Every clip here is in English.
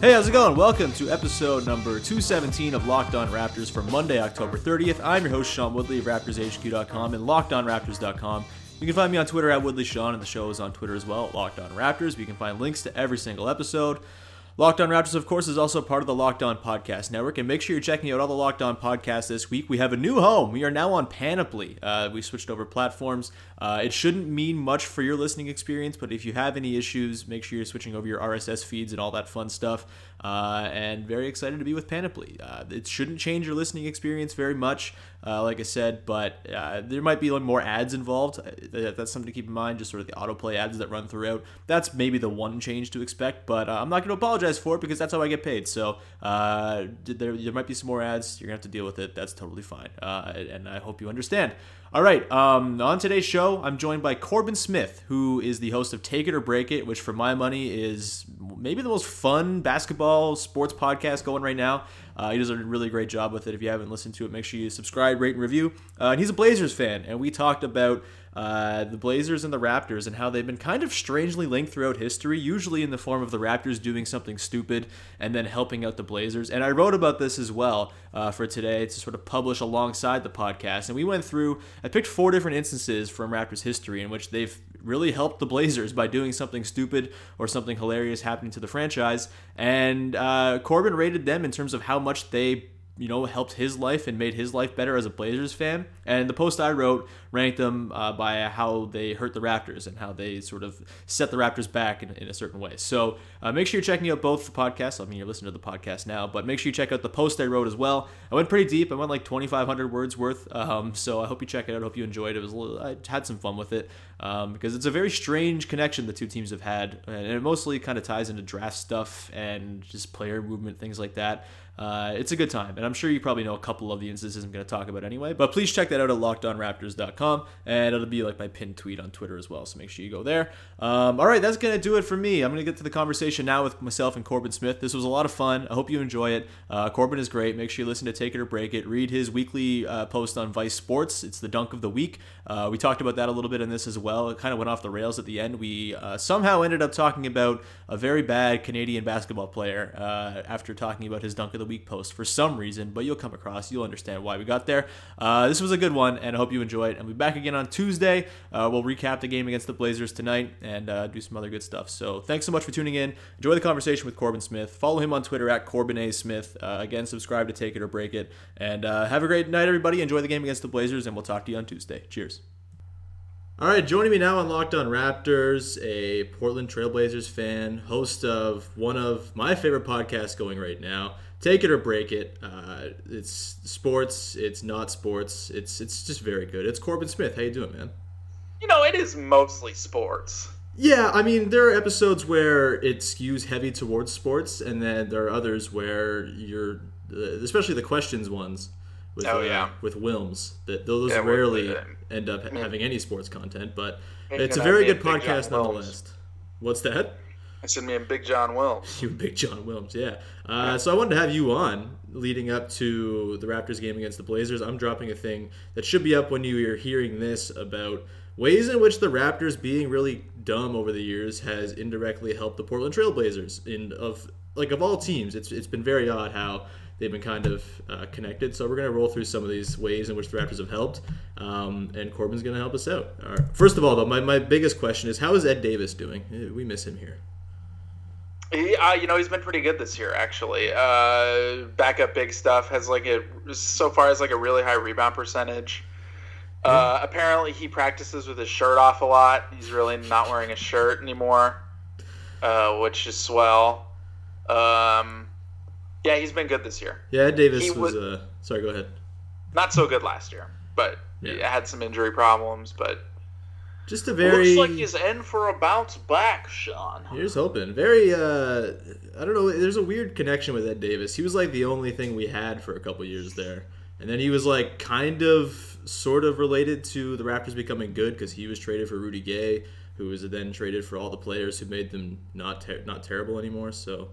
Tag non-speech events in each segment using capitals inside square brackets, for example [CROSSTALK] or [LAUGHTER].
Hey, how's it going? Welcome to episode number 217 of Locked On Raptors for Monday, October 30th. I'm your host, Sean Woodley of RaptorsHQ.com and LockedOnRaptors.com. You can find me on Twitter at WoodleySean, and the show is on Twitter as well, Locked On Raptors. You can find links to every single episode. Locked On Raptors, of course, is also part of the Locked On Podcast Network, and make sure you're checking out all the Locked On podcasts this week. We have a new home. We are now on Panoply. Uh, we switched over platforms. Uh, it shouldn't mean much for your listening experience, but if you have any issues, make sure you're switching over your RSS feeds and all that fun stuff. Uh, and very excited to be with Panoply. Uh, it shouldn't change your listening experience very much, uh, like I said, but uh, there might be like more ads involved. Uh, that's something to keep in mind, just sort of the autoplay ads that run throughout. That's maybe the one change to expect, but uh, I'm not going to apologize for it because that's how I get paid. So there, there might be some more ads. You're going to have to deal with it. That's totally fine. and I hope you understand. All right, um, on today's show, I'm joined by Corbin Smith, who is the host of Take It or Break It, which, for my money, is maybe the most fun basketball sports podcast going right now. Uh, he does a really great job with it. If you haven't listened to it, make sure you subscribe, rate, and review. Uh, and he's a Blazers fan, and we talked about uh, the Blazers and the Raptors and how they've been kind of strangely linked throughout history, usually in the form of the Raptors doing something stupid and then helping out the Blazers. And I wrote about this as well uh, for today to sort of publish alongside the podcast. And we went through, I picked four different instances from Raptors history in which they've really helped the Blazers by doing something stupid or something hilarious happening to the franchise. And uh, Corbin rated them in terms of how much they you know, helped his life and made his life better as a Blazers fan. And the post I wrote ranked them uh, by how they hurt the Raptors and how they sort of set the Raptors back in, in a certain way. So uh, make sure you're checking out both the podcasts. I mean, you're listening to the podcast now, but make sure you check out the post I wrote as well. I went pretty deep. I went like 2,500 words worth. Um, so I hope you check it out. I hope you enjoyed it. It was little, I had some fun with it um, because it's a very strange connection the two teams have had, and it mostly kind of ties into draft stuff and just player movement, things like that. Uh, it's a good time, and I'm sure you probably know a couple of the instances I'm going to talk about anyway. But please check that out at lockedonraptors.com, and it'll be like my pinned tweet on Twitter as well. So make sure you go there. Um, all right, that's going to do it for me. I'm going to get to the conversation now with myself and Corbin Smith. This was a lot of fun. I hope you enjoy it. Uh, Corbin is great. Make sure you listen to Take It or Break It. Read his weekly uh, post on Vice Sports. It's the dunk of the week. Uh, we talked about that a little bit in this as well. It kind of went off the rails at the end. We uh, somehow ended up talking about a very bad Canadian basketball player uh, after talking about his dunk of the week post for some reason, but you'll come across, you'll understand why we got there. Uh, this was a good one, and I hope you enjoy it. And we'll be back again on Tuesday. Uh, we'll recap the game against the Blazers tonight and uh, do some other good stuff. So thanks so much for tuning in. Enjoy the conversation with Corbin Smith. Follow him on Twitter at Corbin A. Smith. Uh, again, subscribe to Take It or Break It. And uh, have a great night, everybody. Enjoy the game against the Blazers, and we'll talk to you on Tuesday. Cheers. All right, joining me now on Locked On Raptors, a Portland Trailblazers fan, host of one of my favorite podcasts going right now. Take it or break it. Uh, it's sports. It's not sports. It's it's just very good. It's Corbin Smith. How you doing, man? You know, it is mostly sports. Yeah, I mean, there are episodes where it skews heavy towards sports, and then there are others where you're, uh, especially the questions ones. With, Oh, uh, yeah. with Wilms, that those Yeah, rarely end up having any sports content, but Maybe it's a very good and Big John podcast nonetheless. What's that? I said me and Big John Wills. [LAUGHS] You Big John Wilms, yeah. Uh, so I wanted to have you on leading up to the Raptors game against the Blazers. I'm dropping a thing that should be up when you are hearing this about ways in which the Raptors being really dumb over the years has indirectly helped the Portland Trailblazers. In of like of all teams, it's it's been very odd how they've been kind of uh, connected. So we're gonna roll through some of these ways in which the Raptors have helped, um, and Corbin's gonna help us out. First of all, though, my, my biggest question is how is Ed Davis doing? We miss him here. He, uh, you know, he's been pretty good this year, actually. Uh, backup big stuff has like a so far has like a really high rebound percentage. Uh, apparently, he practices with his shirt off a lot. He's really not wearing a shirt anymore, uh, which is swell. Um, yeah, he's been good this year. Yeah, Davis He was. would- Uh, sorry, go ahead. Not so good last year, but Yeah. he had some injury problems. But Just a very. looks like he's in for a bounce back, Sean. Here's hoping. Very. uh I don't know. There's a weird connection with Ed Davis. He was like the only thing we had for a couple years there, and then he was like kind of, sort of related to the Raptors becoming good because he was traded for Rudy Gay, who was then traded for all the players who made them not ter- not terrible anymore. So.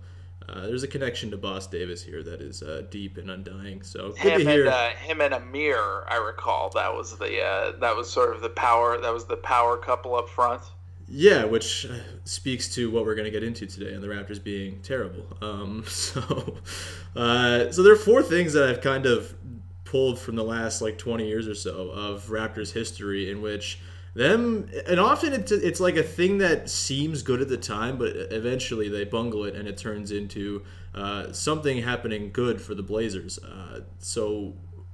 Uh, there's a connection to Boss Davis here that is uh, deep and undying. So him and uh, him and Amir, I recall that was the uh, that was sort of the power that was the power couple up front. Yeah, which uh, speaks to what we're going to get into today and the Raptors being terrible. Um, [LAUGHS] so, uh, so there are four things that I've kind of pulled from the last like 20 years or so of Raptors history in which them and often it's, it's like a thing that seems good at the time but eventually they bungle it and it turns into uh, something happening good for the blazers uh, so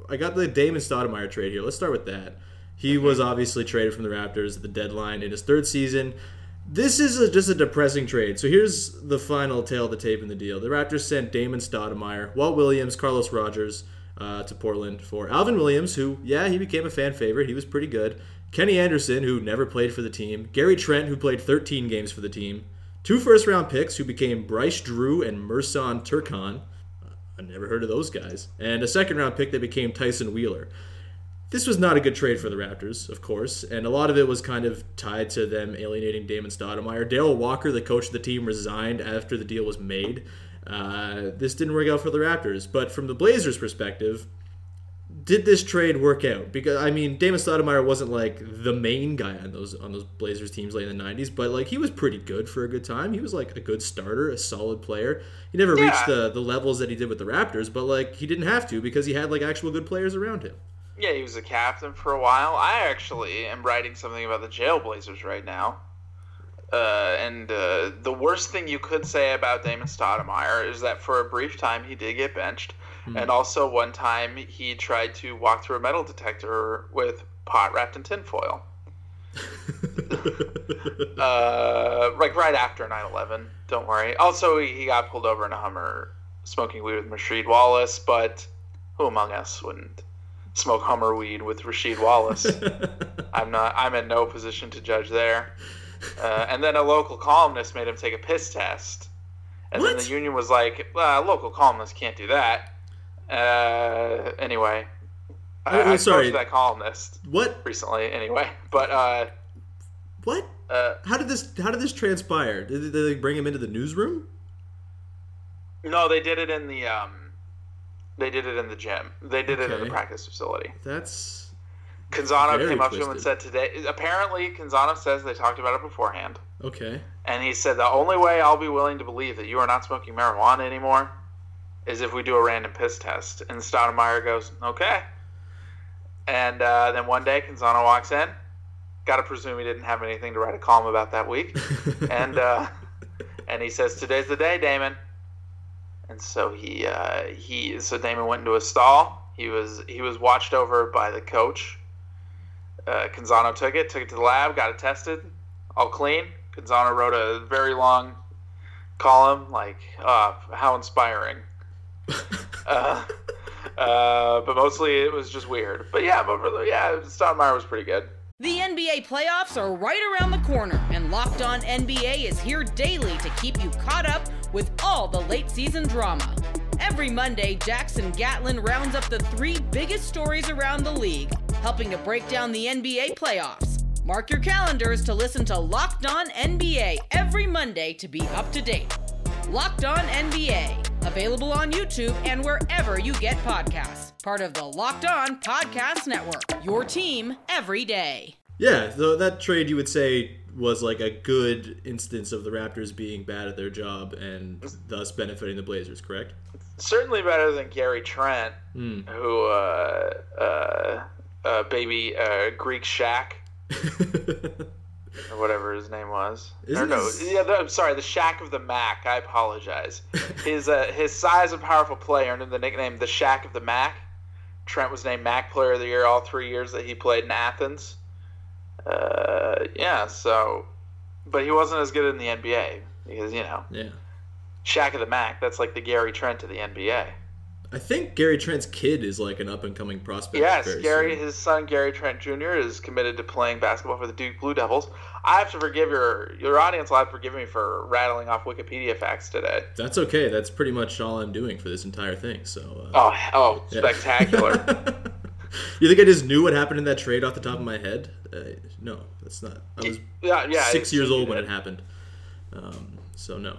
i got the damon stoudemire trade here let's start with that he was obviously traded from the raptors at the deadline in his third season this is a, just a depressing trade. So here's the final tale of the tape in the deal. The Raptors sent Damon Stoudemire, Walt Williams, Carlos Rogers uh, to Portland for Alvin Williams, who, yeah, he became a fan favorite. He was pretty good. Kenny Anderson, who never played for the team. Gary Trent, who played 13 games for the team. Two first round picks, who became Bryce Drew and Mirsad Turkcan. I never heard of those guys. And a second round pick that became Tyson Wheeler this was not a good trade for the Raptors, of course, and a lot of it was kind of tied to them alienating Damon Stoudemire. Darrell Walker, the coach of the team, resigned after the deal was made. Uh, this didn't work out for the Raptors, but from the Blazers' perspective, did this trade work out? Because I mean, Damon Stoudemire wasn't like the main guy on those on those Blazers teams late in the '90s, but like he was pretty good for a good time. He was like a good starter, a solid player. He never Yeah. reached the the levels that he did with the Raptors, but like he didn't have to because he had like actual good players around him. Yeah, he was a captain for a while. I actually am writing something about the Jailblazers right now. Uh, and uh, the worst thing you could say about Damon Stoudemire is that for a brief time he did get benched, and also one time he tried to walk through a metal detector with pot wrapped in tinfoil. [LAUGHS] uh, like right after 9-11 don't worry. Also he got pulled over in a hummer smoking weed with Rasheed Wallace but who among us wouldn't smoke hummer weed with Rasheed Wallace? [LAUGHS] I'm not I'm in no position to judge there. Uh, and then a local columnist made him take a piss test. And then the union was like well, local columnists can't do that uh, anyway I, Oh, I sorry. spoke to that columnist what? recently anyway but uh, What? uh, How did this? How did this transpire? Did, did they bring him into the newsroom? No, they did it in the um, they did it in the gym. They did it in the practice facility. That's Canzano came up to him and said today. Apparently, Canzano says they talked about it beforehand, okay. and he said the only way I'll be willing to believe that you are not smoking marijuana anymore is if we do a random piss test. And Stoudemire goes, okay. And uh, then one day, Canzano walks in. Got to presume he didn't have anything to write a column about that week. [LAUGHS] and uh, and he says, "Today's the day, Damon." And so he uh, he so Damon went into a stall. He was he was watched over by the coach. Uh, Canzano took it, took it to the lab, got it tested, all clean. Canzano wrote a very long column, like, uh, how inspiring. [LAUGHS] uh, but mostly it was just weird. But yeah, but really, yeah, Stoudemire was pretty good. The NBA playoffs are right around the corner, and Locked On NBA is here daily to keep you caught up with all the late season drama. Every Monday, Jackson Gatlin rounds up the three biggest stories around the league, helping to break down the NBA playoffs. Mark your calendars to listen to Locked On NBA every Monday to be up to date. Locked On NBA, available on YouTube and wherever you get podcasts. Part of the Locked On Podcast Network. Your team every day. Yeah, so that trade you would say was like a good instance of the Raptors being bad at their job and thus benefiting the Blazers, correct? Certainly better than Gary Trent, who, uh, uh, uh, baby uh, Greek Shaq, [LAUGHS] or whatever his name was. Isn't or no, his- yeah, the, I'm sorry, the Shaq of the Mac. I apologize. [LAUGHS] his uh, his size and powerful play earned him the nickname the Shaq of the Mac. Trent was named Mac Player of the Year all three years that he played in Athens. Uh, yeah, so, but he wasn't as good in the NBA because you know yeah. Shaq of the Mac. That's like the Gary Trent of the NBA. I think Gary Trent's kid is like an up and coming prospect. Yes, Gary, soon. his son Gary Trent Jr. is committed to playing basketball for the Duke Blue Devils. I have to forgive your your audience. I have to forgive me for rattling off Wikipedia facts today. That's okay. That's pretty much all I'm doing for this entire thing. So. Uh, Oh, oh, yeah. spectacular! [LAUGHS] you think I just knew what happened in that trade off the top of my head? Uh, no, that's not. I was yeah, yeah. six years old when it happened. Um, so no,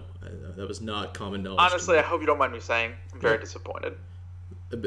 that was not common knowledge. Honestly, I hope you don't mind me saying I'm very disappointed.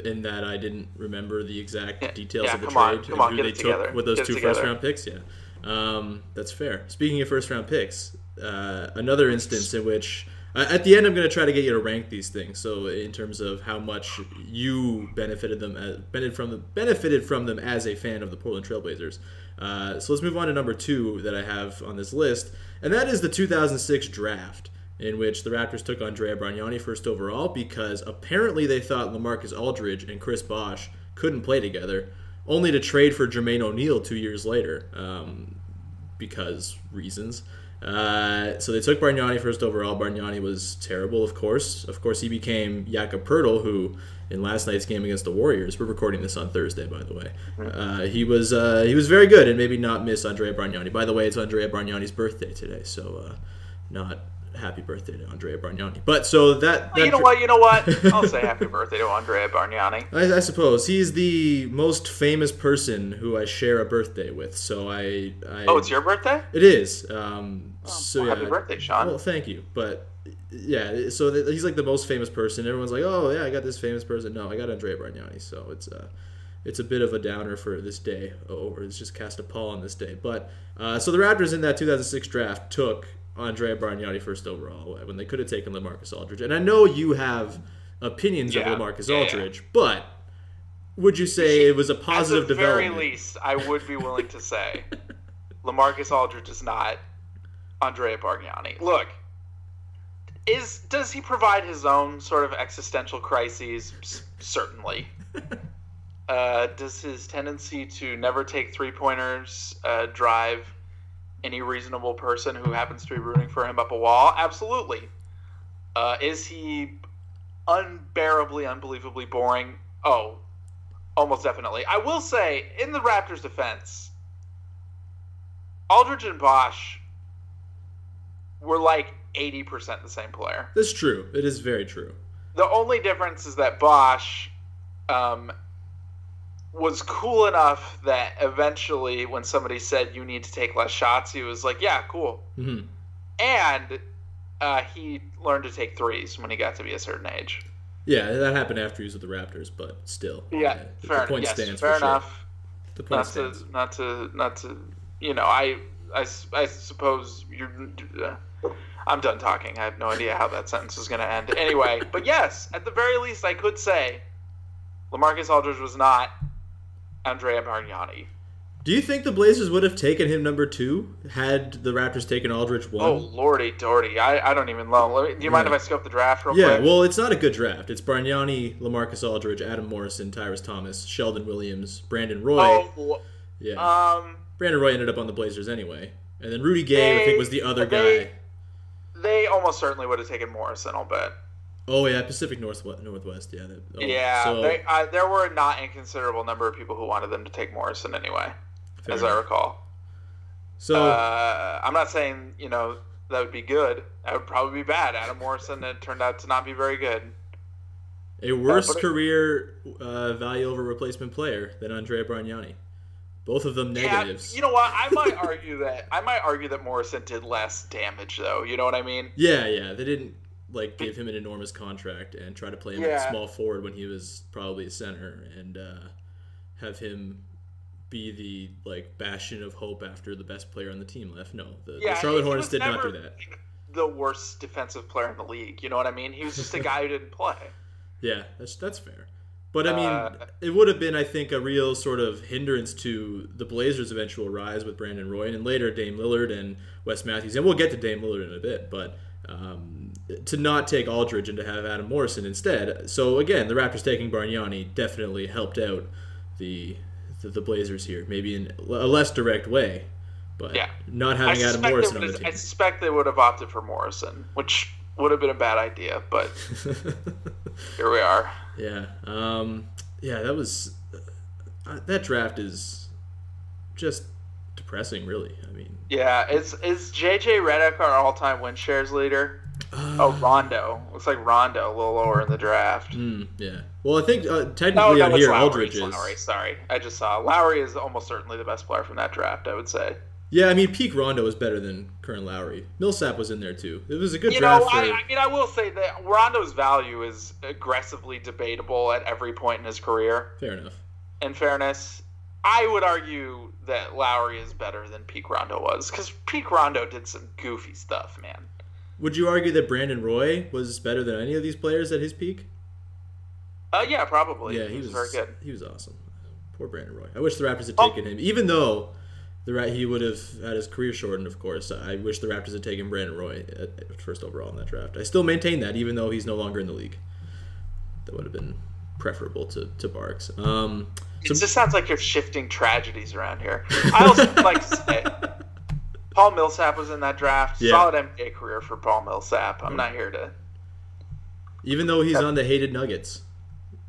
in that I didn't remember the exact Yeah, details yeah, of the come trade on, come on, who they took together. with those Get two first round picks. Yeah, um, that's fair. Speaking of first round picks, uh, another instance in which uh, at the end I'm going to try to get you to rank these things. So in terms of how much you benefited them, as, benefited from them, benefited from them as a fan of the Portland Trailblazers. Uh, so let's move on to number two that I have on this list, and that is the 2006 draft in which the Raptors took Andrea Bargnani first overall because apparently they thought LaMarcus Aldridge and Chris Bosh couldn't play together, only to trade for Jermaine O'Neal two years later um, because reasons. Uh, so they took Bargnani first overall. Bargnani was terrible, of course. Of course, he became Jakob Poeltl, who in last night's game against the Warriors, we're recording this on Thursday, by the way. Uh, he was uh, he was very good, and maybe not miss Andrea Bargnani. By the way, it's Andrea Bargnani's birthday today, so uh, not happy birthday to Andrea Bargnani. But so that, that you know what? You know what? [LAUGHS] I'll say happy birthday to Andrea Bargnani. I, I suppose he's the most famous person who I share a birthday with. So I, I Oh, it's your birthday? It is. Um, so well, yeah. happy birthday, Sean. Well, thank you. But yeah, so th- he's like the most famous person. Everyone's like, oh yeah, I got this famous person. No, I got Andrea Bargnani. So it's uh, it's a bit of a downer for this day, or it's just cast a pall on this day. But uh, so the Raptors in that 2006 draft took Andrea Bargnani first overall when they could have taken LaMarcus Aldridge. And I know you have opinions Yeah, of LaMarcus yeah, yeah. Aldridge, but would you say it was a positive At the development? very least, I [LAUGHS] would be willing to say Lamarcus Aldridge is not Andrea Bargnani. Look, is does he provide his own sort of existential crises? S- Certainly. [LAUGHS] Uh, does his tendency to never take three pointers uh, drive any reasonable person who happens to be rooting for him up a wall? Absolutely. Uh, is he unbearably, unbelievably boring? Oh, almost definitely. I will say, in the Raptors' defense, Aldridge and Bosh were like 80% the same player. That's true. It is very true. The only difference is that Bosh um, was cool enough that eventually, when somebody said you need to take less shots, he was like, "Yeah, cool." hmm And uh, he learned to take threes when he got to be a certain age. Yeah, that happened after he was with the Raptors, but still. Yeah, the fair, point yes, stands fair for sure. enough. The point Not to, not to, not to, you know, I, I, I suppose you're. Uh, I'm done talking. I have no idea how that sentence is going to end. Anyway, but yes, at the very least, I could say Lamarcus Aldridge was not Andrea Bargnani. Do you think the Blazers would have taken him number two had the Raptors taken Aldridge one? Oh lordy, Doherty, I, I don't even know. Me, do you mind if I scope the draft real yeah, quick? Yeah, well, it's not a good draft. It's Bargnani, Lamarcus Aldridge, Adam Morrison, Tyrus Thomas, Sheldon Williams, Brandon Roy. oh, yeah, um, Brandon Roy ended up on the Blazers anyway, and then Rudy Gay, I think, was the other they- guy. they almost certainly would have taken Morrison. I'll bet. Oh yeah, Pacific Northwest. Northwest. Yeah. That, oh, yeah, So, they, uh, there were not inconsiderable number of people who wanted them to take Morrison anyway, as I recall. So Uh, I'm not saying you know that would be good. That would probably be bad. Adam Morrison it turned out to not be very good. a worse it- career uh, value over replacement player than Andrea Bargnani. Both of them negatives. Yeah, you know what? I might argue that I might argue that Morrison did less damage though. You know what I mean? Yeah, yeah. They didn't like give him an enormous contract and try to play him at Yeah. small forward when he was probably a center and uh, have him be the like bastion of hope after the best player on the team left. No, the, Yeah, the Charlotte Hornets did not do that. like, The worst defensive player in the league. You know what I mean? He was just a guy who didn't play. [LAUGHS] Yeah, that's that's fair. But I mean, Uh, it would have been, I think, a real sort of hindrance to the Blazers' eventual rise with Brandon Roy and later Dame Lillard and Wes Matthews. And we'll get to Dame Lillard in a bit, but um, to not take Aldridge and to have Adam Morrison instead. So again, the Raptors taking Bargnani definitely helped out the the, the Blazers here, maybe in a less direct way. But Yeah. not having Adam Morrison on the have, I suspect they would have opted for Morrison, which would have been a bad idea. But [LAUGHS] here we are. Yeah. Um, yeah, that was uh, that draft is just depressing, really. I mean, Yeah, is is JJ Redick our all-time win shares leader? Uh, oh, Rondo. Looks like Rondo a little lower in the draft. mm, yeah. Well, I think uh, technically no, on it's here, Lowry. Aldridge is. Lowry. Sorry, I just saw Lowry is almost certainly the best player from that draft. I would say. Yeah, I mean, peak Rondo was better than current Lowry. Millsap was in there too. It was a good You draft know. I, I mean, I will say that Rondo's value is aggressively debatable at every point in his career. Fair enough. In fairness, I would argue that Lowry is better than peak Rondo was because peak Rondo did some goofy stuff, man. Would you argue that Brandon Roy was better than any of these players at his peak? Uh, yeah, probably. Yeah, he was very good. He was awesome. Poor Brandon Roy. I wish the Raptors had taken him, even though the he would have had his career shortened. Of course, I wish the Raptors had taken Brandon Roy at, first overall in that draft. I still maintain that, even though he's no longer in the league. That would have been preferable to to Barks. Um, It just sounds like you're shifting tragedies around here. I also like to say [LAUGHS] Paul Millsap was in that draft. Yeah. Solid NBA career for Paul Millsap. I'm not here to. even though he's on the hated Nuggets,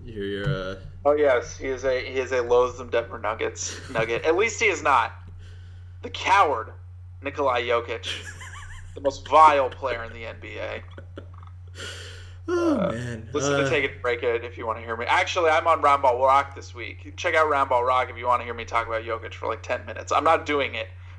you're, you're uh, Oh yes, he is a he is a loathsome Denver Nuggets nugget. At least he is not the coward Nikolai Jokic, the most vile player in the NBA. [LAUGHS] oh man. Listen Uh, to Take It Break It if you want to hear me. Actually, I'm on Roundball Rock this week. Check out Roundball Rock if you want to hear me talk about Jokic for like 10 minutes. I'm not doing it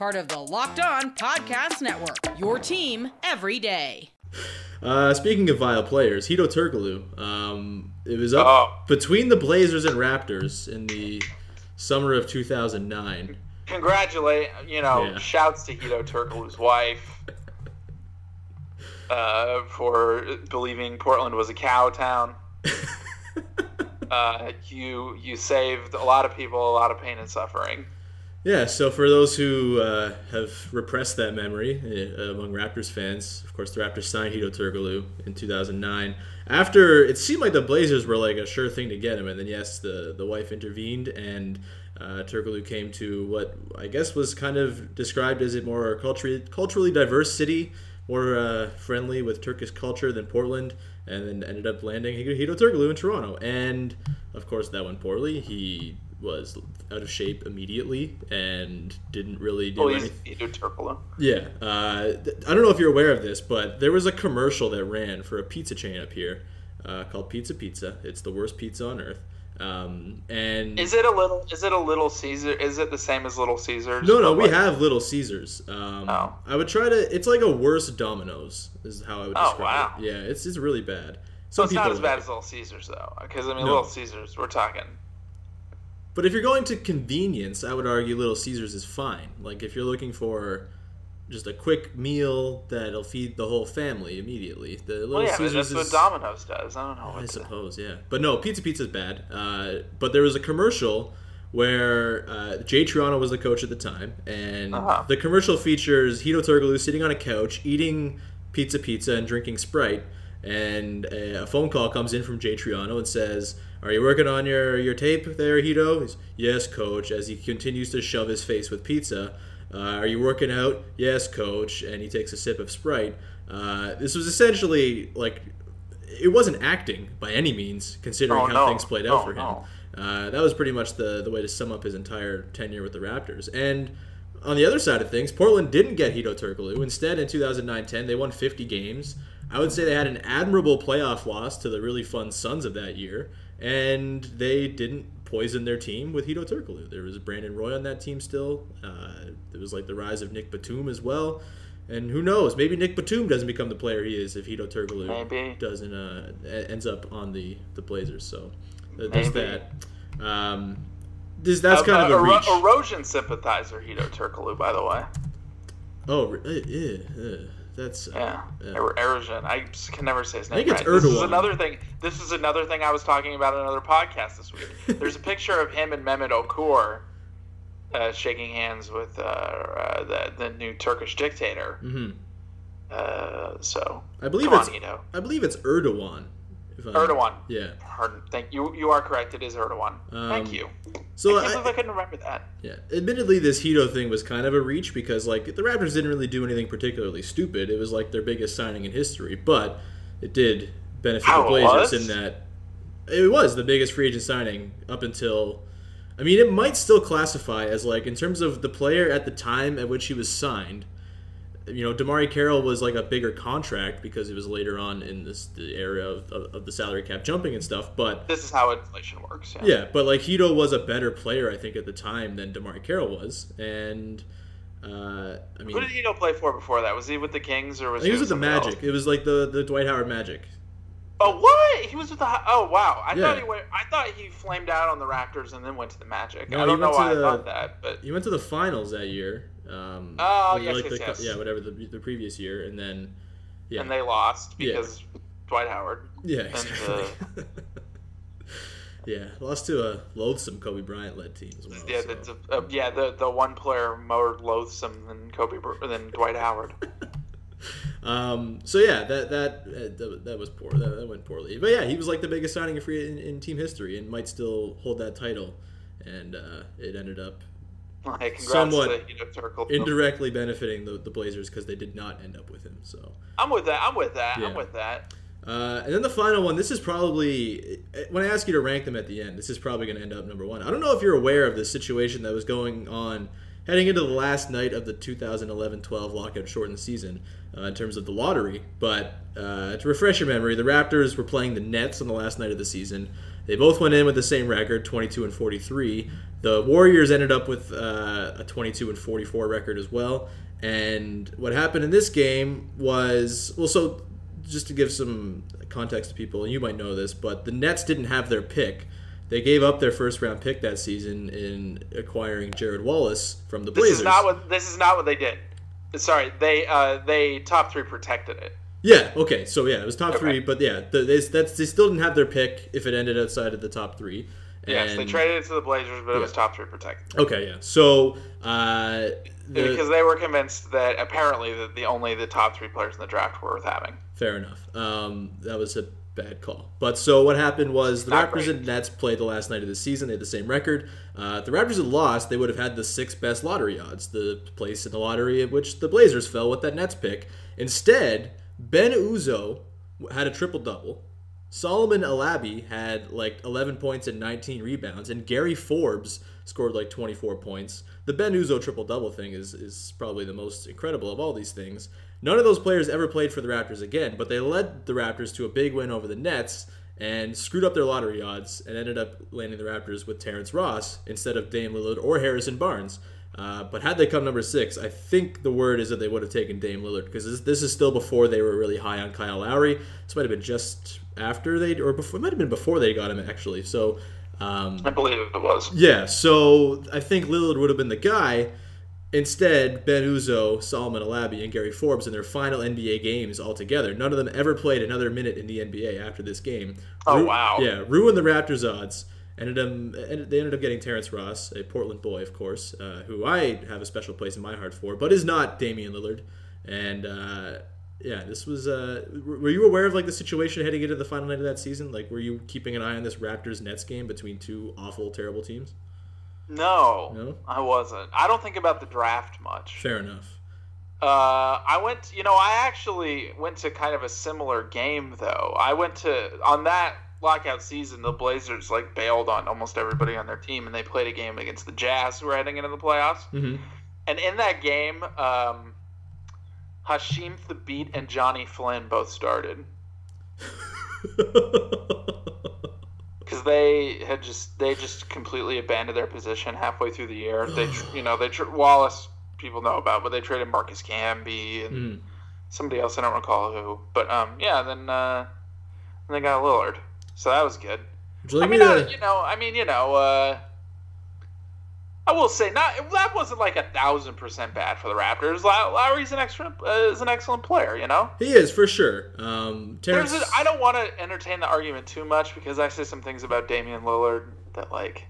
Part of the Locked On Podcast Network. Your team every day. Uh, speaking of vile players, Hedo Turkoglu. Um, it was up Oh. between the Blazers and Raptors in the summer of 2009. Congratulate, you know, Yeah. shouts to Hedo Turkoglu's wife uh, for believing Portland was a cow town. [LAUGHS] Uh, you you saved a lot of people a lot of pain and suffering. Yeah, so for those who uh, have repressed that memory uh, among Raptors fans, of course, the Raptors signed Hedo Turkoglu in 2009. After it seemed like the Blazers were like a sure thing to get him, and then yes, the the wife intervened, and uh, Turkoglu came to what I guess was kind of described as a more culturally culturally diverse city, more uh, friendly with Turkish culture than Portland, and then ended up landing Hedo Turkoglu in Toronto. And of course, that went poorly. He was out of shape immediately and didn't really do Oh, anything. Yeah, uh, th- I don't know if you're aware of this, but there was a commercial that ran for a pizza chain up here uh, called Pizza Pizza. It's the worst pizza on earth. Um, and Is it a little? Is it a Little Caesar? Is it the same as Little Caesars? no, no, we like- have Little Caesars. Um, Oh. I would try to. It's like a worse Domino's is how I would describe Oh, describe wow. it. Yeah, it's it's really bad. So Some it's not as bad like as Little Caesars though, because I mean, No. Little Caesars, we're talking. But if you're going to convenience, I would argue Little Caesars is fine. Like if you're looking for just a quick meal that'll feed the whole family immediately, the Little Well, yeah, Caesars that's what is. Domino's does. I don't know. I What to, suppose, yeah. But no, Pizza Pizza is bad. Uh, but there was a commercial where uh, Jay Triano was the coach at the time, and Uh-huh. the commercial features Hedo Turkoglu sitting on a couch eating pizza pizza and drinking Sprite, and a phone call comes in from Jay Triano and says, "Are you working on your your tape there, Hedo?" He's, "Yes, coach." As he continues to shove his face with pizza. Uh, are you working out? Yes, coach. And he takes a sip of Sprite. Uh, this was essentially like it wasn't acting by any means, considering Oh, how no. things played out No, for him. no. Uh, that was pretty much the, the way to sum up his entire tenure with the Raptors. And on the other side of things, Portland didn't get Hedo Turkoglu. Instead, in 2009-10, they won 50 games. I would say they had an admirable playoff loss to the really fun Suns of that year, and they didn't poison their team with Hedo Turkoglu. There was Brandon Roy on that team still. Uh, there was like the rise of Nick Batum as well. And who knows? Maybe Nick Batum doesn't become the player he is if Hedo Turkoglu Maybe. doesn't uh, ends up on the the Blazers. So uh, there's that. Um, this that's kind of a reach. erosion sympathizer, Hito Turkoglu, by the way. Oh, uh, yeah, uh, that's uh, Yeah. Er- erosion. I can never say his name. think it's right. This is another thing. This is another thing I was talking about in another podcast this week. [LAUGHS] There's a picture of him and Mehmet Okur uh, shaking hands with uh, uh, the the new Turkish dictator. Mhm. Uh, so I believe it's on. I believe it's Erdogan. Erdogan. Yeah. Pardon. Thank you. You are correct. It is Erdogan. Um, Thank you. So I I, I couldn't remember that. Yeah, admittedly, this Hedo thing was kind of a reach because like the Raptors didn't really do anything particularly stupid. It was like their biggest signing in history, but it did benefit How the Blazers in that it was the biggest free agent signing up until. I mean, it might still classify as like in terms of the player at the time at which he was signed. You know, DeMarre Carroll was like a bigger contract because it was later on in this the era of, of, of the salary cap jumping and stuff. But This is how inflation works. Yeah. yeah, but like Hedo was a better player, I think, at the time than DeMarre Carroll was, and uh, I mean, Who did Hedo play for before that? Was he with the Kings or was he was with the somebody else? Magic. It was like the the Dwight Howard Magic. Oh what? He was with the. Oh wow! I Yeah. thought he went. I thought he flamed out on the Raptors and then went to the Magic. No, I don't know why the- I thought that, but He went to the finals that year. Um, Oh, like yes, the, yes, yes. yeah, whatever the, the previous year, and then yeah, and they lost Yeah. because Dwight Howard. yeah, and, exactly. [LAUGHS] yeah, lost to a loathsome Kobe Bryant led team as well. Yeah, so. the, uh, yeah, the the one player more loathsome than Kobe than Dwight Howard. [LAUGHS] Um, so yeah, that that uh, that, that was poor. That, that went poorly. But yeah, he was like the biggest signing in free in, in team history, and might still hold that title. And uh, it ended up [LAUGHS] Like, Somewhat to Hedo Turkle. indirectly benefiting the, the Blazers because they did not end up with him. So, I'm with that. I'm with that. Yeah. I'm with that. uh, and then the final one. This is probably when I ask you to rank them at the end. This is probably going to end up number one. I don't know if you're aware of the situation that was going on heading into the last night of the 2011-12 lockout shortened season uh, in terms of the lottery. But uh, to refresh your memory, the Raptors were playing the Nets on the last night of the season. They both went in with the same record, 22 and 43. The Warriors ended up with uh, a 22 and 44 record as well. And what happened in this game was well, so just to give some context to people, and you might know this, but the Nets didn't have their pick. They gave up their first round pick that season in acquiring Gerald Wallace from the Blazers. This is not what this is not what they did. Sorry, they uh they top three protected it. Yeah. Okay. So yeah, it was top Okay. three, but yeah, the, they, that's they still didn't have their pick if it ended outside of the top three. Yes, they traded it to the Blazers, but it was top three protected. Okay. Yeah. So uh, the, because they were convinced that apparently that the only the top three players in the draft were worth having. Fair enough. Um, that was a bad call. But so what happened was the Not Raptors great. and Nets played the last night of the season. They had the same record. Uh, if the Raptors had lost, they would have had the sixth best lottery odds, the place in the lottery at which the Blazers fell with that Nets pick. Instead, Ben Uzoh had a triple double. Solomon Alabi had like 11 points and 19 rebounds, and Gary Forbes scored like 24 points. The Ben Uzoh triple double thing is, is probably the most incredible of all these things. None of those players ever played for the Raptors again, but they led the Raptors to a big win over the Nets and screwed up their lottery odds and ended up landing the Raptors with Terrence Ross instead of Dame Lillard or Harrison Barnes. Uh, but had they come number six, I think the word is that they would have taken Dame Lillard because this, this is still before they were really high on Kyle Lowry. This might have been just after they, or before, it might have been before they got him actually. So, um, I believe it was. yeah, so I think Lillard would have been the guy. Instead, Ben Uzoh, Solomon Alabi, and Gary Forbes in their final NBA games altogether. None of them ever played another minute in the NBA after this game. Oh, wow. Yeah, ruined the Raptors' odds. Ended up, ended- they ended up getting Terrence Ross, a Portland boy, of course, uh, who I have a special place in my heart for, but is not Damian Lillard. And uh, yeah, this was. Uh, were you aware of like the situation heading into the final night of that season? Like, were you keeping an eye on this Raptors Nets game between two awful, terrible teams? No, No? I wasn't. I don't think about the draft much. Fair enough. Uh, I went. You know, I actually went to kind of a similar game though. I went to on that lockout season. The Blazers like bailed on almost everybody on their team, and they played a game against the Jazz, who were heading into the playoffs. hmm And in that game, um, Hasheem Thabeet and Johnny Flynn both started [LAUGHS] because they had just they just completely abandoned their position halfway through the year. They, you know, they tr- Wallace people know about, but they traded Marcus Camby and Mhm. somebody else I don't recall who. But um, yeah, then uh, then they got Lillard, so that was good. You I mean, me to? you know, I mean, you know, uh, I will say not that wasn't like a thousand percent bad for the Raptors. Low- Lowry's an excellent uh, is an excellent player, you know. He is for sure. Um, Terrence. There's a, I don't want to entertain the argument too much because I say some things about Damian Lillard that like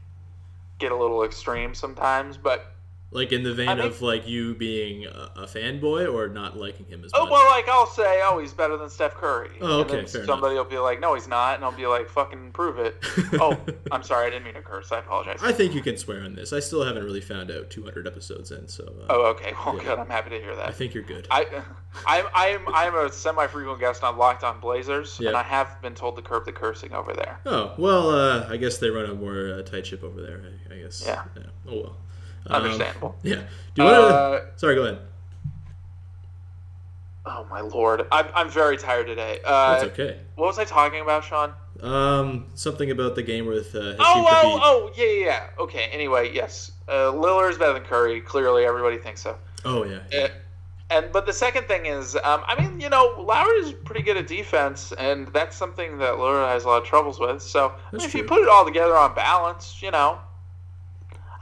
get a little extreme sometimes, but Like in the vein I think- of like you being a, a fanboy or not liking him as much. oh well, like I'll say, oh, he's better than Steph Curry. Oh, And then okay, somebody will be like, no, he's not, and I'll be like, fucking prove it. [LAUGHS] oh, I'm sorry, I didn't mean to curse. I apologize. I think you can swear on this. I still haven't really found out 200 episodes in, so uh, oh, okay, well, Yeah. good. I'm happy to hear that. I think you're good. I, [LAUGHS] I'm, I'm, I'm a semi-frequent guest on Locked On Blazers, Yeah. and I have been told to curb the cursing over there. oh well, uh, I guess they run a more uh, tight ship over there. I, I guess. Yeah. Oh well. Um, Understandable. Yeah. Do you want to? Uh, Sorry, go ahead. oh my lord, I'm, I'm very tired today. Uh, That's okay. What was I talking about, Sean? Um, something about the game with uh, Oh, oh, oh, yeah, yeah, yeah. Okay. Anyway, yes, uh, is better than Curry. Clearly, everybody thinks so. Oh yeah. Uh, and but the second thing is, um, I mean, you know, Lowry's pretty good at defense, and that's something that Lillard has a lot of troubles with. So I mean, if you put it all together on balance, you know,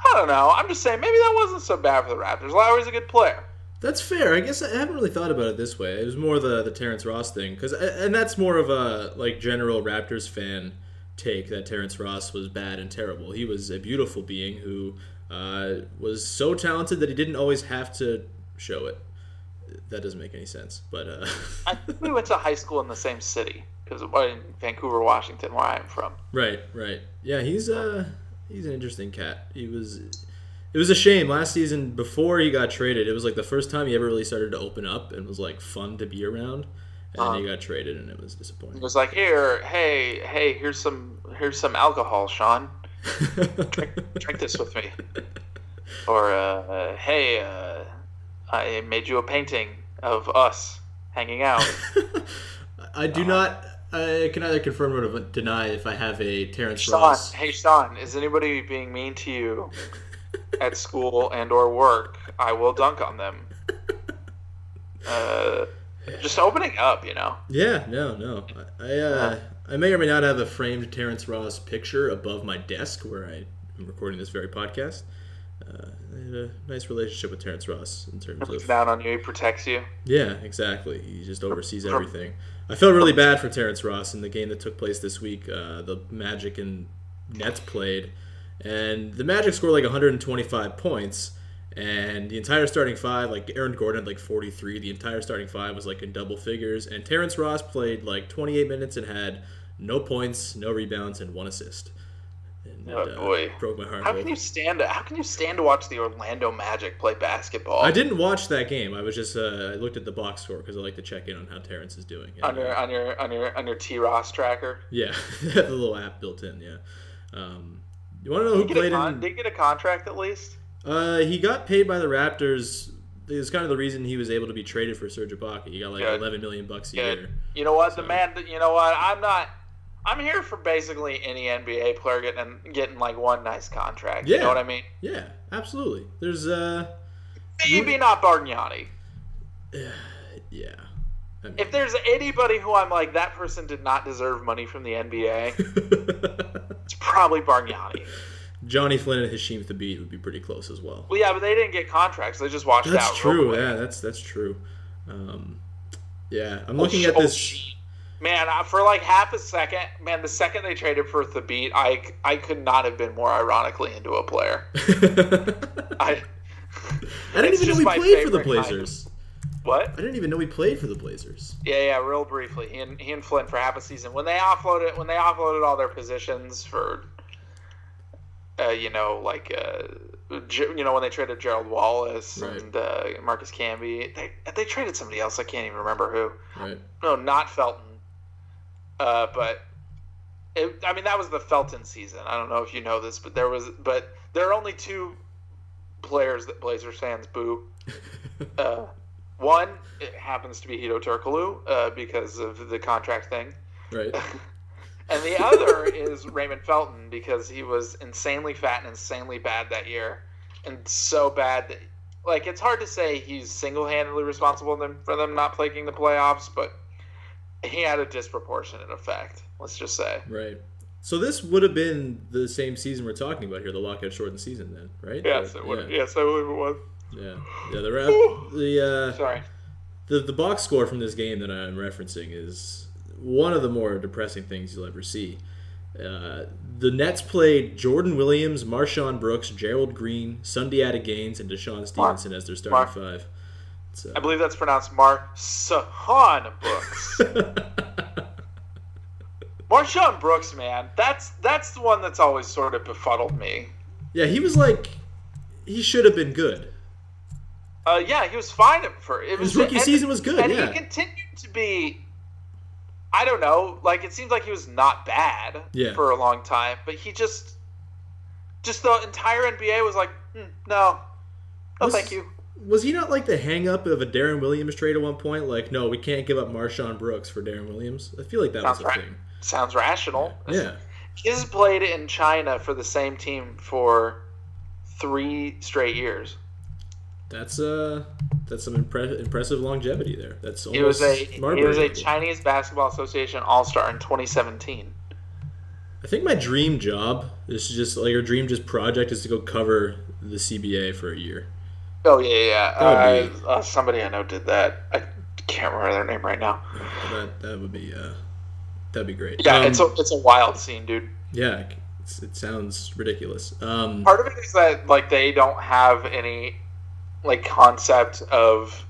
I don't know. I'm just saying maybe that wasn't so bad for the Raptors. Lowry's a good player. That's fair. I guess I haven't really thought about it this way. It was more the the Terrence Ross thing, because and that's more of a like general Raptors fan take that Terrence Ross was bad and terrible. He was a beautiful being who uh, was so talented that he didn't always have to show it. That doesn't make any sense, but uh, I think we went to high school in the same city because in Vancouver, Washington, where I'm from. [LAUGHS] right, right, yeah, he's uh he's an interesting cat. He was. It was a shame last season before he got traded. It was like the first time he ever really started to open up and was like fun to be around. And then he got traded, and it was disappointing. It was like, here, hey, hey, here's some, here's some alcohol, Sean. drink, [LAUGHS] drink this with me. Or, uh, hey, uh, I made you a painting of us hanging out. [LAUGHS] I do not. I can either confirm or deny if I have a Terrence Sean, Ross. hey, Sean, is anybody being mean to you [LAUGHS] at school and or work? I will dunk on them. [LAUGHS] Uh, just opening up, you know. Yeah, no, no. I I, uh, I may or may not have a framed Terrence Ross picture above my desk where I am recording this very podcast. Uh, I had a nice relationship with Terrence Ross in terms of down on you, he protects you. Yeah, exactly. He just oversees everything. I felt really bad for Terrence Ross in the game that took place this week. Uh, the Magic and Nets played, and the Magic scored like 125 points, and the entire starting five, like Aaron Gordon had like 43. The entire starting five was like in double figures, and Terrence Ross played like 28 minutes and had no points, no rebounds, and one assist. And Oh, uh, boy. broke my heart. How can you stand? How can you stand to watch the Orlando Magic play basketball? I didn't watch that game. I was just uh, I looked at the box score because I like to check in on how Terrence is doing. And, on your on your on your on your T Ross tracker. Yeah, [LAUGHS] the little app built in. Yeah. Um, you want to know who played con- in? did he get a contract at least? Uh, he got paid by the Raptors. It's kind of the reason he was able to be traded for Serge Ibaka. He got like Good. 11 million bucks a Good. year. You know what? The man. You know what? I'm not. I'm here for basically any NBA player getting getting like one nice contract. You Yeah. know what I mean? Yeah, absolutely. There's uh, Maybe not Bargnani. [SIGHS] yeah. I mean, If there's anybody who I'm like that person did not deserve money from the NBA, [LAUGHS] it's probably Bargnani. Johnny Flynn and Hasheem Thabeet would be pretty close as well. Well, yeah, but they didn't get contracts. They just watched That's out. real true. Yeah, that's that's true. Um, yeah, I'm Oh, looking at oh, this. sh- Man, for like half a second, man, the second they traded for Thabeet, I I could not have been more ironically into a player. [LAUGHS] I I didn't even know he played for the favorite kind of- Blazers. what? I didn't even know he played for the Blazers. Yeah, yeah, real briefly. He and he and Flynn for half a season. When they offloaded when they offloaded all their positions for uh, you know, like uh, you know, when they traded Gerald Wallace Right. and uh, Marcus Camby, they they traded somebody else. I can't even remember who. Right. No, not Felton. Uh, but it, I mean, that was the Felton season. I don't know if you know this, but there was, but there are only two players that Blazers fans boo. [LAUGHS] Uh, one it happens to be Hedo Turkoglu uh, because of the contract thing, Right. [LAUGHS] and the other is Raymond Felton because he was insanely fat and insanely bad that year, and so bad that like it's hard to say he's single-handedly responsible for them not making the playoffs, but he had a disproportionate effect. Let's just say. Right. So this would have been the same season we're talking about here, the lockout shortened season, then, right? Yes, Or- it would. Yeah. Yes, I believe it was. Yeah. Yeah. The rap, the uh, Sorry. the the box score from this game that I'm referencing is one of the more depressing things you'll ever see. Uh, the Nets played Jordan Williams, MarShon Brooks, Gerald Green, Sundiata Gaines, and DeShawn Stevenson as their starting Mark. five. It's, uh, I believe that's pronounced Mar Sahan Brooks. [LAUGHS] MarShon Brooks, man, that's that's the one that's always sort of befuddled me. yeah, he was like, he should have been good. Uh, yeah, he was fine at first. It was His rookie and- season was good, and yeah. he continued to be. I don't know. Like it seems like he was not bad Yeah. for a long time, but he just, just the entire NBA was like, hmm, no, no, Was- thank you. Was he not like the hang up of a Deron Williams trade at one point? Like, no, we can't give up MarShon Brooks for Deron Williams. I feel like that Sounds was a right. thing. Sounds rational. Yeah. He's played in China for the same team for three straight years. That's uh that's some impre- impressive longevity there. That's almost He was a Marbury was a. Chinese Basketball Association All Star in 2017. I think my dream job is just like your dream just project is to go cover the CBA for a year. Oh yeah, yeah. Uh, uh, somebody I know did that. I can't remember their name right now. That that would be uh that'd be great. Yeah, Um, it's a it's a wild scene, dude. yeah, it sounds ridiculous. Um, Part of it is that like they don't have any like concept of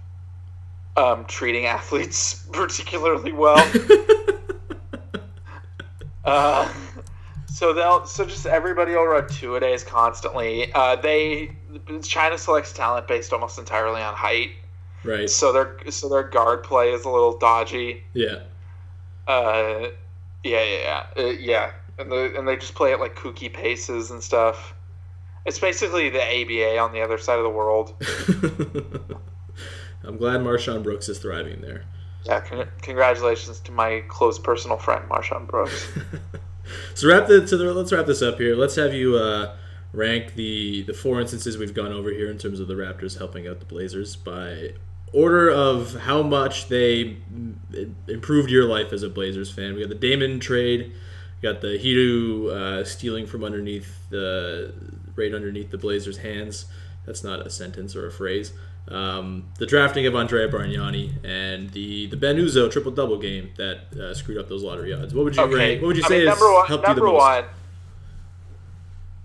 um, treating athletes [LAUGHS] particularly well. [LAUGHS] uh, so they'll so just everybody will run two a days constantly. Uh, they China selects talent based almost entirely on height. right. So their so their guard play is a little dodgy. Yeah. Uh, yeah, yeah, yeah, uh, yeah. And the and they just play at like kooky paces and stuff. It's basically the ABA on the other side of the world. [LAUGHS] I'm glad MarShon Brooks is thriving there. Yeah, con- congratulations to my close personal friend MarShon Brooks. [LAUGHS] So wrap the, so the, let's wrap this up here. Let's have you uh, rank the the four instances we've gone over here in terms of the Raptors helping out the Blazers by order of how much they improved your life as a Blazers fan. We got the Damon trade, we got the Hedo uh, stealing from underneath the right underneath the Blazers' hands. That's not a sentence or a phrase. Um, the drafting of Andrea Bargnani and the the Ben Uzoh triple double game that uh, screwed up those lottery odds. What would you Okay, rank? What would you I say mean, has number one, helped you the most? one,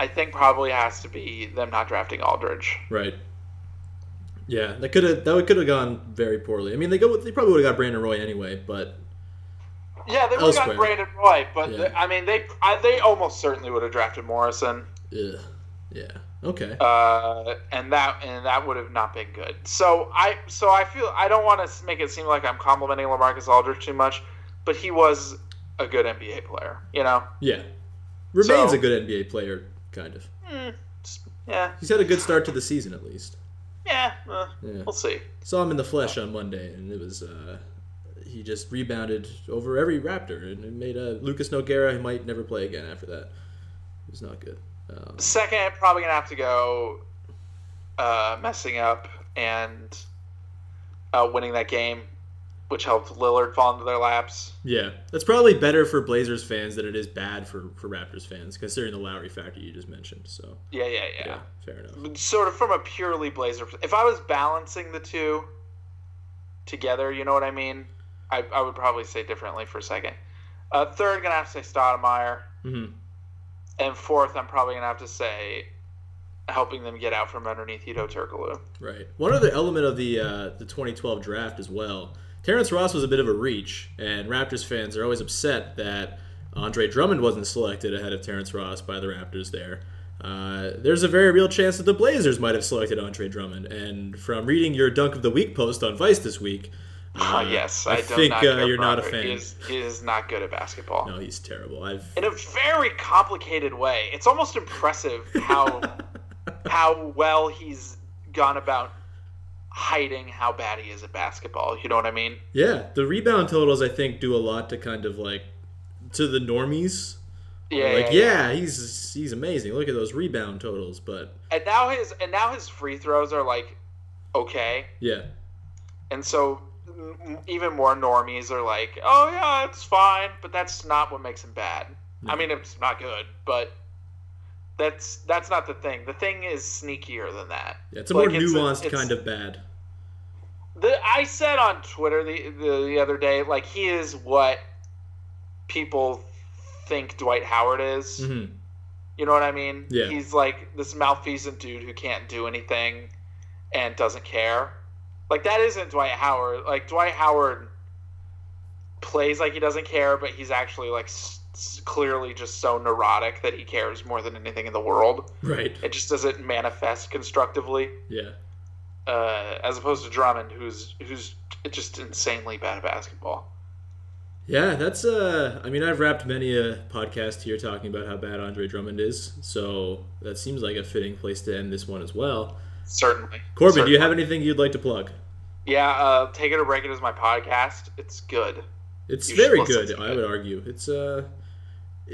I think probably has to be them not drafting Aldridge. Right. Yeah, that could have that could have gone very poorly. I mean, they go they probably would have got Brandon Roy anyway, but Yeah, they would have got Brandon Roy, but Yeah. the- I mean, they I, they almost certainly would have drafted Morrison. ugh, yeah, okay, uh, and that and that would have not been good. So I so I feel I don't want to make it seem like I'm complimenting LaMarcus Aldridge too much, but he was a good NBA player. You know, yeah, remains So- a good NBA player, kind of. Just- yeah, He's had a good start to the season at least. yeah, uh, Yeah. we'll see. Saw him in the flesh on Monday, and it was uh, he just rebounded over every Raptor, and it made a Lucas Nogueira who might never play again after that. It was not good. Um, Second, probably gonna have to go uh, messing up and uh, winning that game, which helped Lillard fall into their laps. yeah, that's probably better for Blazers fans than it is bad for, for Raptors fans, considering the Lowry factor you just mentioned. So Yeah, yeah, yeah. yeah, fair enough. sort of from a purely Blazer. If I was balancing the two together, you know what I mean? I, I would probably say differently for a second. Uh, third, gonna have to say Stoudemire, hmm and fourth, I'm probably gonna have to say helping them get out from underneath Hedo Turkoglu. Right. One other element of the uh, the 2012 draft as well. Terrence Ross was a bit of a reach, and Raptors fans are always upset that Andre Drummond wasn't selected ahead of Terrence Ross by the Raptors. There, uh, there's a very real chance that the Blazers might have selected Andre Drummond. And from reading your Dunk of the Week post on Vice this week, Uh, [LAUGHS] uh, yes, I I, think not uh, you're not a fan. He is, he is not good at basketball. No, he's terrible. I've in a very complicated way. It's almost impressive how [LAUGHS] how well he's gone about hiding how bad he is at basketball. You know what I mean? yeah, the rebound totals I think do a lot to kind of like to the normies. Yeah, like yeah, yeah, he's he's amazing. Look at those rebound totals, but And now his and now his free throws are like okay, yeah, and so even more normies are like, oh yeah, it's fine, but that's not what makes him bad. I mean, it's not good, but. That's that's not the thing. The thing is sneakier than that. yeah it's a more it's a- nuanced it's- kind of bad. The I said on Twitter the, the the other day, like he is what people think Dwight Howard is. hmm You know what I mean? Yeah. He's like this malfeasant dude who can't do anything and doesn't care. Like that isn't Dwight Howard. Like Dwight Howard plays like he doesn't care, but he's actually like s- s- clearly just so neurotic that he cares more than anything in the world. Right. It just doesn't manifest constructively Yeah. uh, as opposed to Drummond, who's who's just insanely bad at basketball. Yeah, that's uh I mean I've wrapped many a podcast here talking about how bad Andre Drummond is, so that seems like a fitting place to end this one as well. Certainly, Corbin, do you have anything you'd like to plug? Yeah, uh, take it or break it is my podcast. It's good. It's You very good, I would argue. It's uh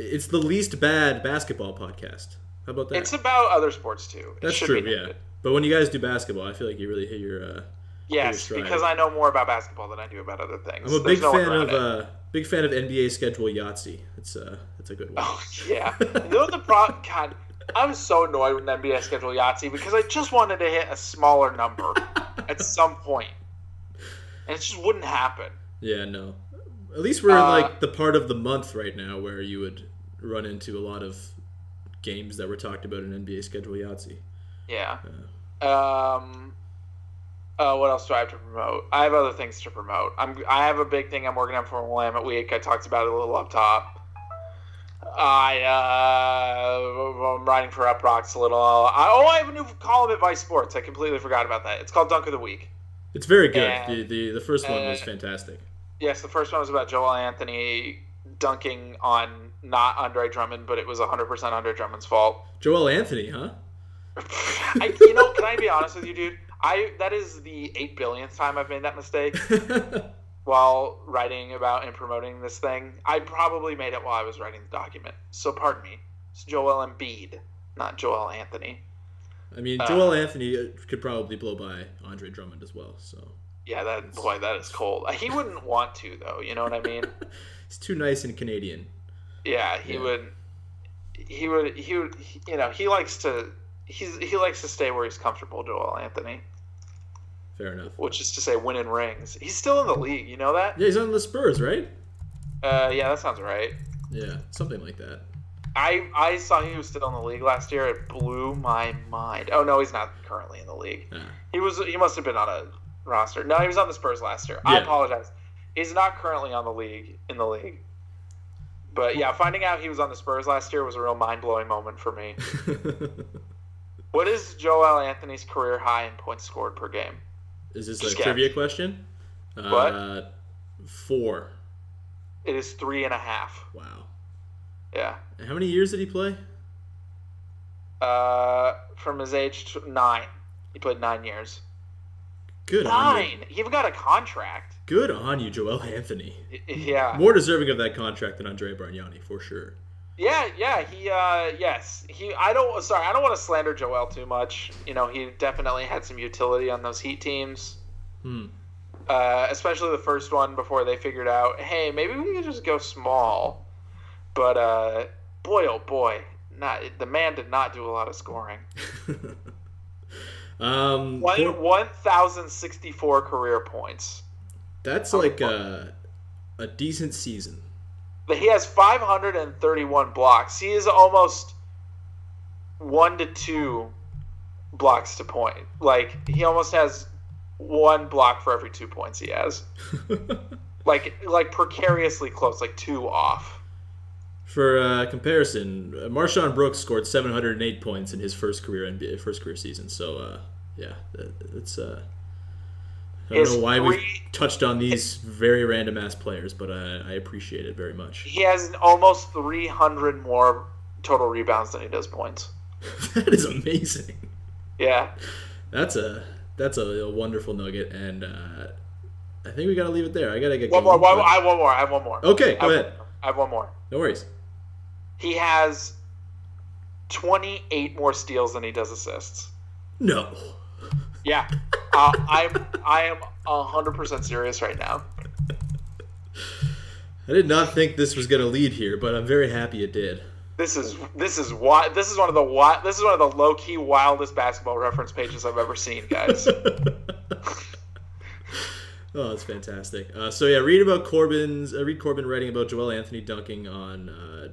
it's the least bad basketball podcast. How about that? It's about other sports too. It That's true, yeah. But when you guys do basketball, I feel like you really hit your uh Yes, stride. because I know more about basketball than I do about other things. I'm a There's big no fan of uh big fan of NBA schedule Yahtzee. It's uh it's a good one. Oh yeah. you know the problem? God, I'm so annoyed with NBA schedule Yahtzee because I just wanted to hit a smaller number [LAUGHS] at some point, and it just wouldn't happen. Yeah, no. At least we're in Uh, like the part of the month right now where you would run into a lot of games that were talked about in NBA schedule Yahtzee. Yeah. Um. Uh, what else do I have to promote? I have other things to promote. I'm. I have a big thing I'm working on for Willamette Week. I talked about it a little up top. I uh, I'm writing for Uproxx a little. I, oh, I have a new column at Vice Sports. I completely forgot about that. It's called Dunk of the Week. It's very good. And- the, the the first one was uh, fantastic. Yes, the first one was about Joel Anthony dunking on not Andre Drummond, but it was 100% Andre Drummond's fault. Joel Anthony, huh? [LAUGHS] I, you know, can I be honest with you, dude? I that is the eight billionth time I've made that mistake [LAUGHS] while writing about and promoting this thing. I probably made it while I was writing the document, so pardon me. It's Joel Embiid, not Joel Anthony. I mean, Uh, Joel Anthony uh, could probably blow by Andre Drummond as well. So Yeah, that boy, that is cold. He wouldn't want to, though. You know what I mean? [LAUGHS] he's too nice and Canadian. Yeah, he Yeah. would. He would. He would. You know, he likes to. He's he likes to stay where he's comfortable, Joel Anthony. Fair enough. Which is to say, winning rings. He's still in the league. You know that? Yeah, he's on the Spurs, right? Uh, yeah, that sounds right. Yeah, something like that. I I saw he was still in the league last year. It blew my mind. Oh no, he's not currently in the league. Ah. He was. He must have been on a roster. No, he was on the Spurs last year. I apologize. He's not currently on the league in the league. But yeah, finding out he was on the Spurs last year was a real mind blowing moment for me. [LAUGHS] What is Joel Anthony's career high in points scored per game? Is this Just a guess. trivia question? What? Uh, four. It is three and a half. Wow. Yeah. And how many years did he play? Uh, from his age to nine, he played nine years. Good. Nine. He even got a contract. Good on you, Joel Anthony. Yeah. More deserving of that contract than Andre Bargnani, for sure. Yeah, yeah, he uh yes. He I don't sorry, I don't want to slander Joel too much. You know, he definitely had some utility on those Heat teams. Hmm. Uh, especially the first one before they figured out, hey, maybe we can just go small. But uh boy oh boy, not the man did not do a lot of scoring. [LAUGHS] um, One one thousand sixty four career points. That's like uh, a decent season. But he has 531 blocks. He is almost one to two blocks to point. Like he almost has one block for every two points he has. [LAUGHS] like like precariously close, like two off. For uh, comparison, uh, MarShon Brooks scored 708 points in his first career NBA first career season. So uh, yeah, it's. Uh, I don't know why we touched on these very random ass players, but I, I appreciate it very much. He has almost 300 more total rebounds than he does points. [LAUGHS] that is amazing. Yeah. That's a that's a, a wonderful nugget, and uh, I think we gotta leave it there. I gotta get One more. One, but- I have one more. I have one more. Okay, I go have- ahead. I have one more. No worries. He has 28 more steals than he does assists. No. Yeah. [LAUGHS] Uh, I'm I am 100% serious right now. I did not think this was gonna lead here, but I'm very happy it did. This is this is why this is one of the this is one of the low key wildest basketball reference pages I've ever seen, guys. [LAUGHS] Oh, that's fantastic. Uh, so yeah, read about Corbin's. Uh, read Corbin writing about Joel Anthony dunking on uh,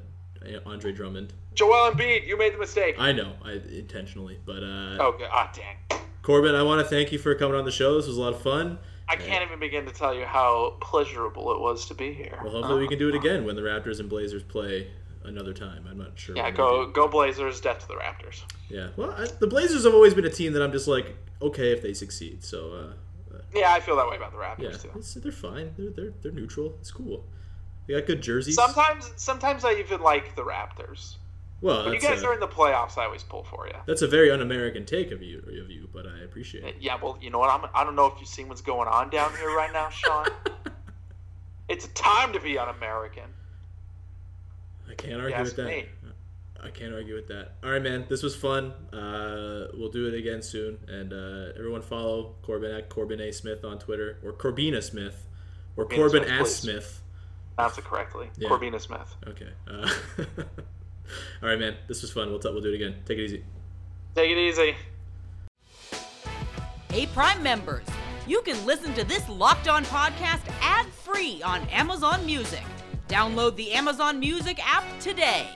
Andre Drummond. Joel Embiid, you made the mistake. I know, I intentionally, but uh, Oh, God. ah, dang. Corbin, I want to thank you for coming on the show. This was a lot of fun. I can't even begin to tell you how pleasurable it was to be here. Well, hopefully we can do it again when the Raptors and Blazers play another time. I'm not sure. Yeah, go go Blazers, death to the Raptors. Yeah. Well, I, the Blazers have always been a team that I'm just like okay if they succeed. So uh, Yeah, I feel that way about the Raptors yeah, too. they're fine. They're, they're they're neutral. It's cool. They got good jerseys. Sometimes sometimes I even like the Raptors. Well, When you guys a, are in the playoffs, I always pull for you. that's a very un-American take of you of you, but I appreciate it. Yeah, well, you know what? I'm, I don't know if you've seen what's going on down here right now, Sean. [LAUGHS] it's a time to be un-American. I can't argue with that. me. I can't argue with that. All right, man. This was fun. Uh, we'll do it again soon. And uh, everyone follow Corbin at Corbin A Smith on Twitter or Corbina Smith or Corbina Corbin Smith, S. Smith. Pronounce it correctly. Yeah. Corbina Smith. Okay. Uh, [LAUGHS] all right, man. This was fun. We'll t- we'll do it again. Take it easy. Take it easy. Hey, Prime members, you can listen to this Locked On podcast ad free on Amazon Music. Download the Amazon Music app today.